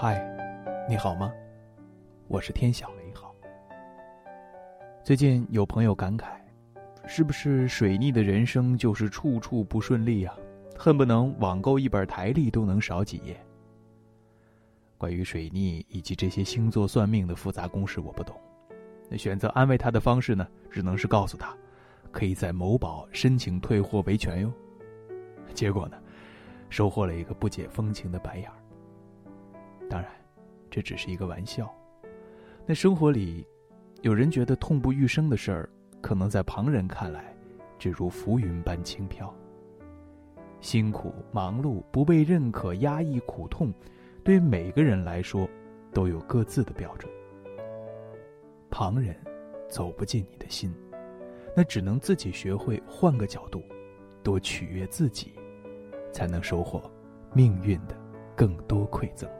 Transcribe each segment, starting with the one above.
嗨，你好吗？我是天晓雷好。最近有朋友感慨，是不是水逆的人生就是处处不顺利啊？恨不能网购一本台历都能少几页。关于水逆以及这些星座算命的复杂公式，我不懂。那选择安慰他的方式呢，只能是告诉他，可以在某宝申请退货维权哟。结果呢，收获了一个不解风情的白眼儿。当然，这只是一个玩笑。那生活里，有人觉得痛不欲生的事儿，可能在旁人看来，只如浮云般轻飘。辛苦、忙碌、不被认可、压抑、苦痛，对每个人来说，都有各自的标准。旁人走不进你的心，那只能自己学会换个角度，多取悦自己，才能收获命运的更多馈赠。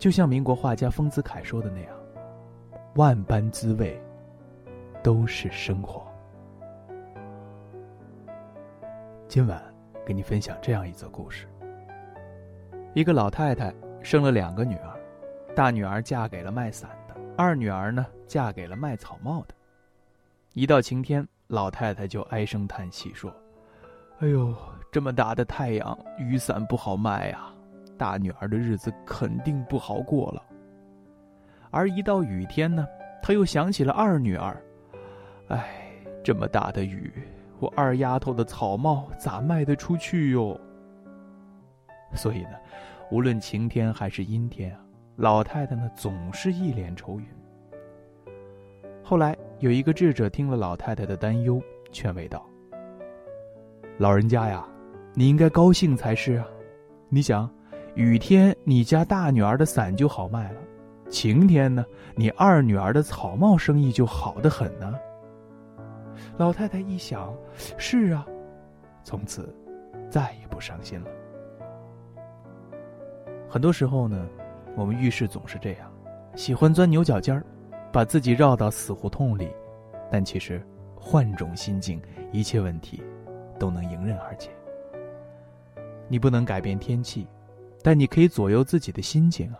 就像民国画家丰子恺说的那样：“万般滋味，都是生活。”今晚给你分享这样一则故事：一个老太太生了两个女儿，大女儿嫁给了卖伞的，二女儿呢嫁给了卖草帽的。一到晴天，老太太就唉声叹气说：“哎呦，这么大的太阳，雨伞不好卖呀。”大女儿的日子肯定不好过了。而一到雨天呢，他又想起了二女儿，哎，这么大的雨，我二丫头的草帽咋卖得出去哟？所以呢，无论晴天还是阴天啊，老太太呢总是一脸愁云。后来有一个智者听了老太太的担忧，劝慰道：“老人家呀，你应该高兴才是啊，你想。”雨天，你家大女儿的伞就好卖了；晴天呢，你二女儿的草帽生意就好得很呢。老太太一想，是啊，从此再也不伤心了。很多时候呢，我们遇事总是这样，喜欢钻牛角尖儿，把自己绕到死胡同里，但其实换种心境，一切问题都能迎刃而解。你不能改变天气。但你可以左右自己的心情啊，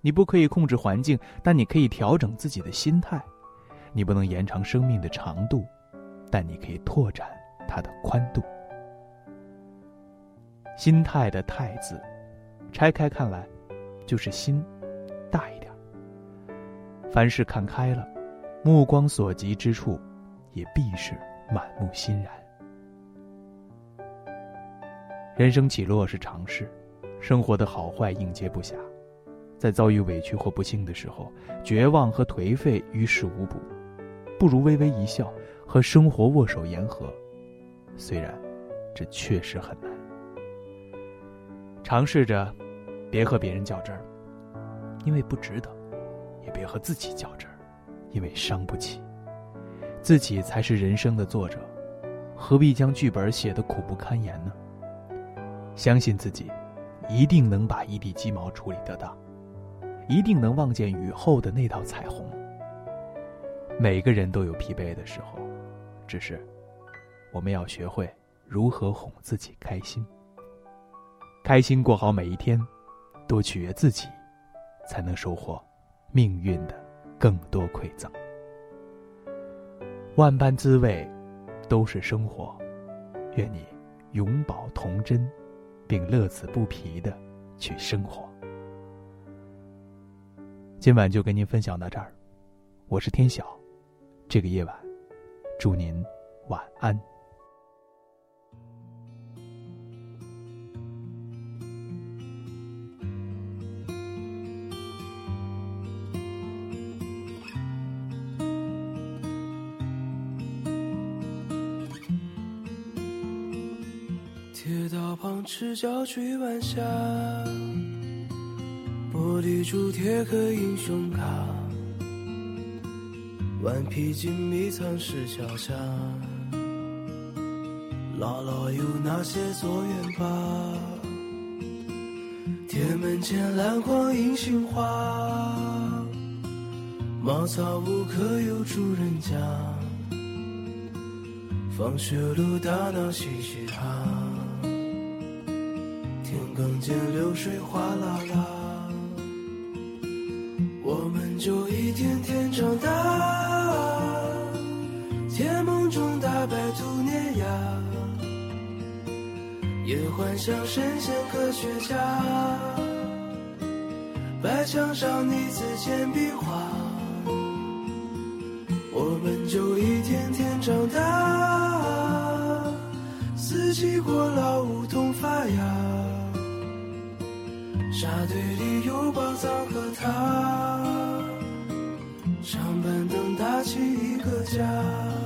你不可以控制环境，但你可以调整自己的心态。你不能延长生命的长度，但你可以拓展它的宽度。心态的“态”字，拆开看来，就是心大一点。凡事看开了，目光所及之处，也必是满目欣然。人生起落是常事。生活的好坏应接不暇，在遭遇委屈或不幸的时候，绝望和颓废于事无补，不如微微一笑，和生活握手言和。虽然，这确实很难。尝试着，别和别人较真儿，因为不值得；也别和自己较真儿，因为伤不起。自己才是人生的作者，何必将剧本写得苦不堪言呢？相信自己。一定能把一地鸡毛处理得当，一定能望见雨后的那道彩虹。每个人都有疲惫的时候，只是我们要学会如何哄自己开心，开心过好每一天，多取悦自己，才能收获命运的更多馈赠。万般滋味，都是生活。愿你永葆童真。并乐此不疲的去生活。今晚就跟您分享到这儿，我是天晓，这个夜晚，祝您晚安。铁道旁赤脚追晚霞，玻璃珠铁刻英雄卡，顽皮筋迷藏石桥下，姥姥有那些作业吧？铁门前篮筐银杏花，茅草屋可有住人家？放学路打闹嘻嘻哈。更见流水哗啦啦。我们就一天天长大，甜梦中大白兔碾压，也幻想神仙科学家，白墙上泥字简笔画，我们就一天天长大，四季过老梧桐发芽。沙堆里有宝藏和他，长板凳搭起一个家。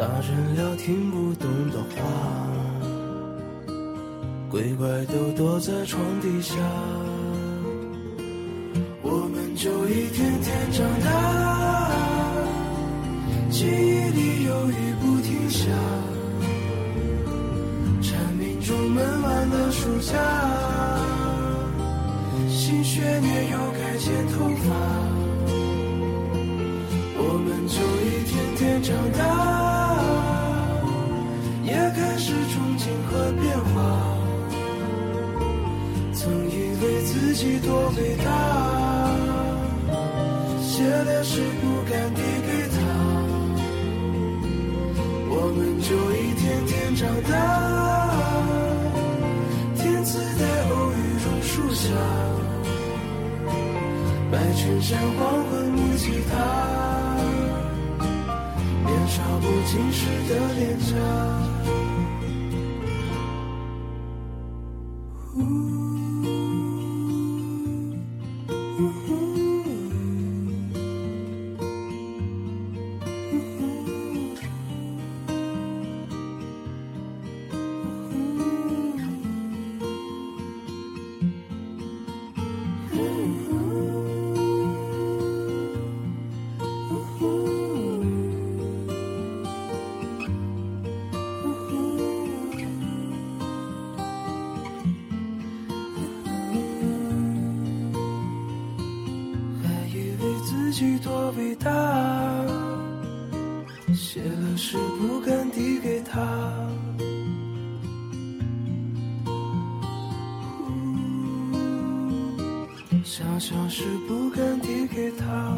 大人聊听不懂的话。鬼怪都躲在床底下，我们就一天天长大，记忆里有雨不停下，蝉鸣中闷完的暑假，新学年又该剪头发，己多伟大，写的诗不敢递给他，我们就一天天长大。天赐在偶遇榕树下，白衬衫黄昏木吉他，年少不经事的脸颊。伟大，写了诗不敢递给他，想想是不敢递给他。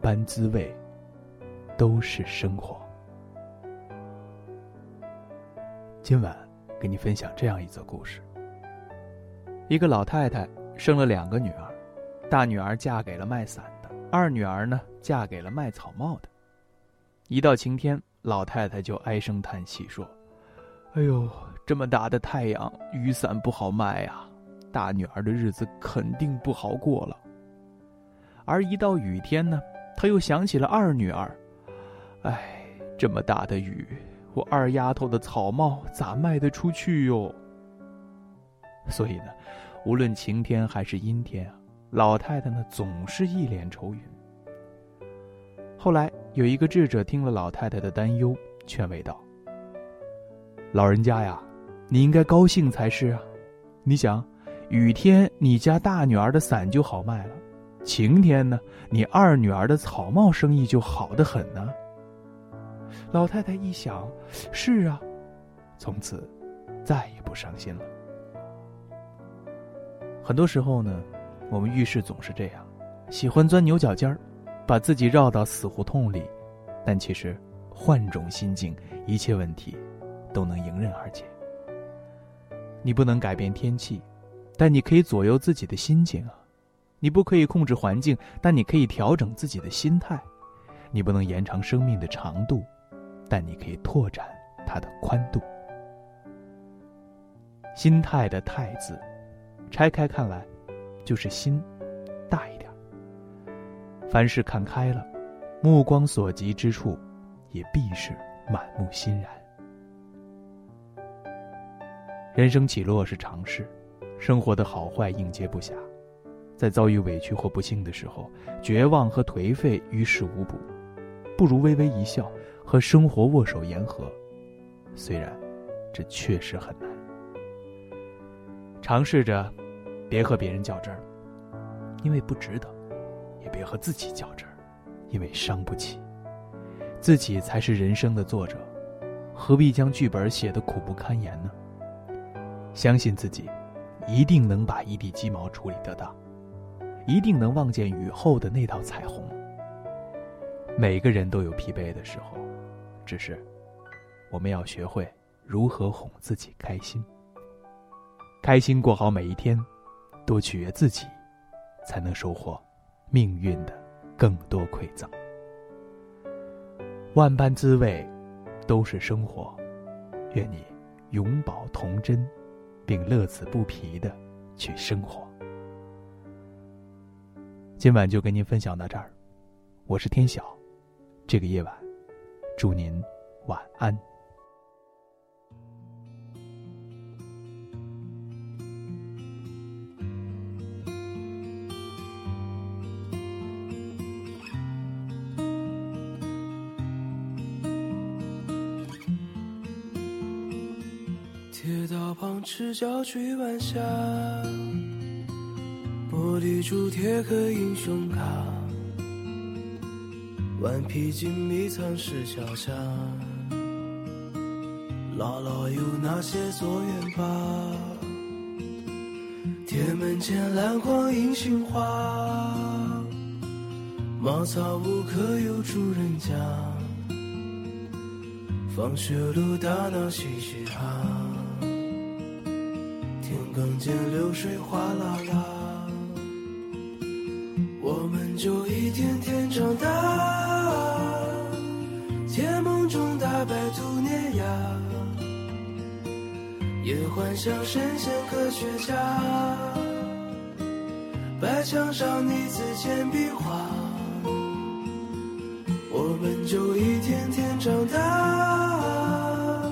般滋味。都是生活。今晚给你分享这样一则故事：一个老太太生了两个女儿，大女儿嫁给了卖伞的，二女儿呢嫁给了卖草帽的。一到晴天，老太太就唉声叹气说：“哎呦，这么大的太阳，雨伞不好卖呀，大女儿的日子肯定不好过了。”而一到雨天呢，她又想起了二女儿。哎，这么大的雨，我二丫头的草帽咋卖得出去哟？所以呢，无论晴天还是阴天啊，老太太呢总是一脸愁云。后来有一个智者听了老太太的担忧，劝慰道：“老人家呀，你应该高兴才是啊！你想，雨天你家大女儿的伞就好卖了，晴天呢，你二女儿的草帽生意就好得很呢。”老太太一想，是啊，从此再也不伤心了。很多时候呢，我们遇事总是这样，喜欢钻牛角尖儿，把自己绕到死胡同里。但其实，换种心境，一切问题都能迎刃而解。你不能改变天气，但你可以左右自己的心境啊。你不可以控制环境，但你可以调整自己的心态。你不能延长生命的长度，但你可以拓展它的宽度。心态的“态”字，拆开看来，就是心大一点。凡事看开了，目光所及之处，也必是满目欣然。人生起落是常事，生活的好坏应接不暇。在遭遇委屈或不幸的时候，绝望和颓废于事无补，不如微微一笑，和生活握手言和。虽然，这确实很难。尝试着，别和别人较真儿，因为不值得；也别和自己较真儿，因为伤不起。自己才是人生的作者，何必将剧本写得苦不堪言呢？相信自己，一定能把一地鸡毛处理得当。一定能望见雨后的那道彩虹。每个人都有疲惫的时候，只是我们要学会如何哄自己开心。开心过好每一天，多取悦自己，才能收获命运的更多馈赠。万般滋味，都是生活。愿你永葆童真，并乐此不疲的去生活。今晚就跟您分享到这儿，我是天晓，这个夜晚，祝您晚安。铁道旁赤脚追晚霞。玻璃珠贴刻英雄卡，顽皮筋迷藏石桥下，姥姥有那些作业吧？铁门前篮筐银杏花，茅草屋可有住人家？放学路打闹嘻嘻哈，田埂间流水哗啦啦。就一天天长大，甜梦中大白兔碾压，也幻想神仙科学家。白墙上泥字铅笔画，我们就一天天长大，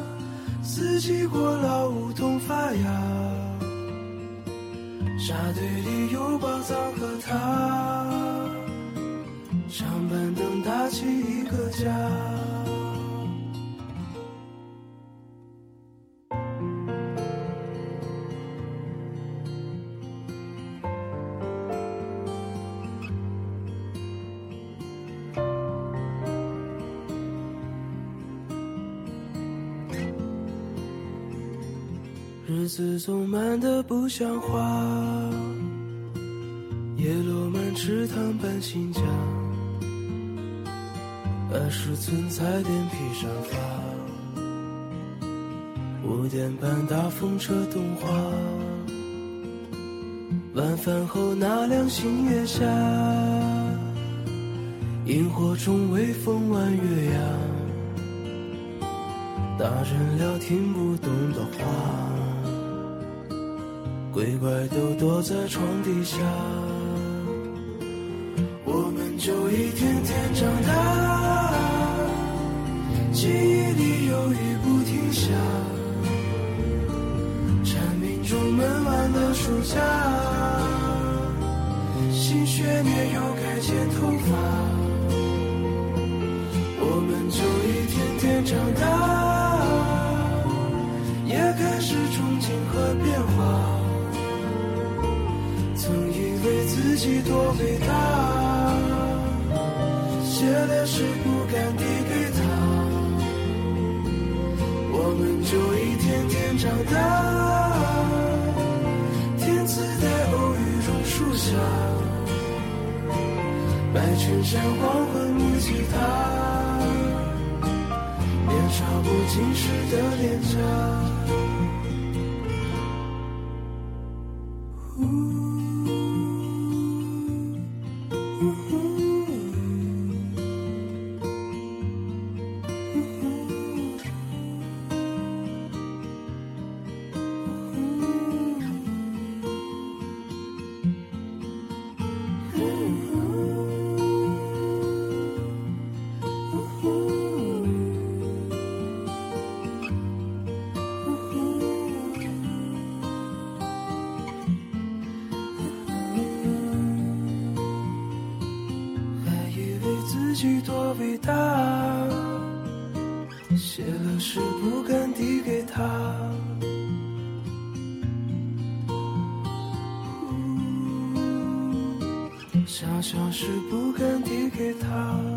四季过老梧桐发芽，沙堆里有宝藏和他。长板凳搭起一个家。日子总慢得不像话，叶落满池塘搬新家。二十寸彩电披上发，五点半大风车动画，晚饭后那凉星月下，萤火虫微风弯月牙，大人聊听不懂的话，鬼怪都躲在床底下，我们就一天天长大。记忆里有雨不停下，蝉鸣中闷完的暑假，新学年又该剪头发，我们就一天天长大，也开始憧憬和变化，曾以为自己多伟大，写的诗不敢递给。我们就一天天长大，天赐在偶遇榕树下，白衬衫黄昏木吉他，年少不经事的脸颊。多伟大，写了诗不敢递给他。想想是不敢递给他。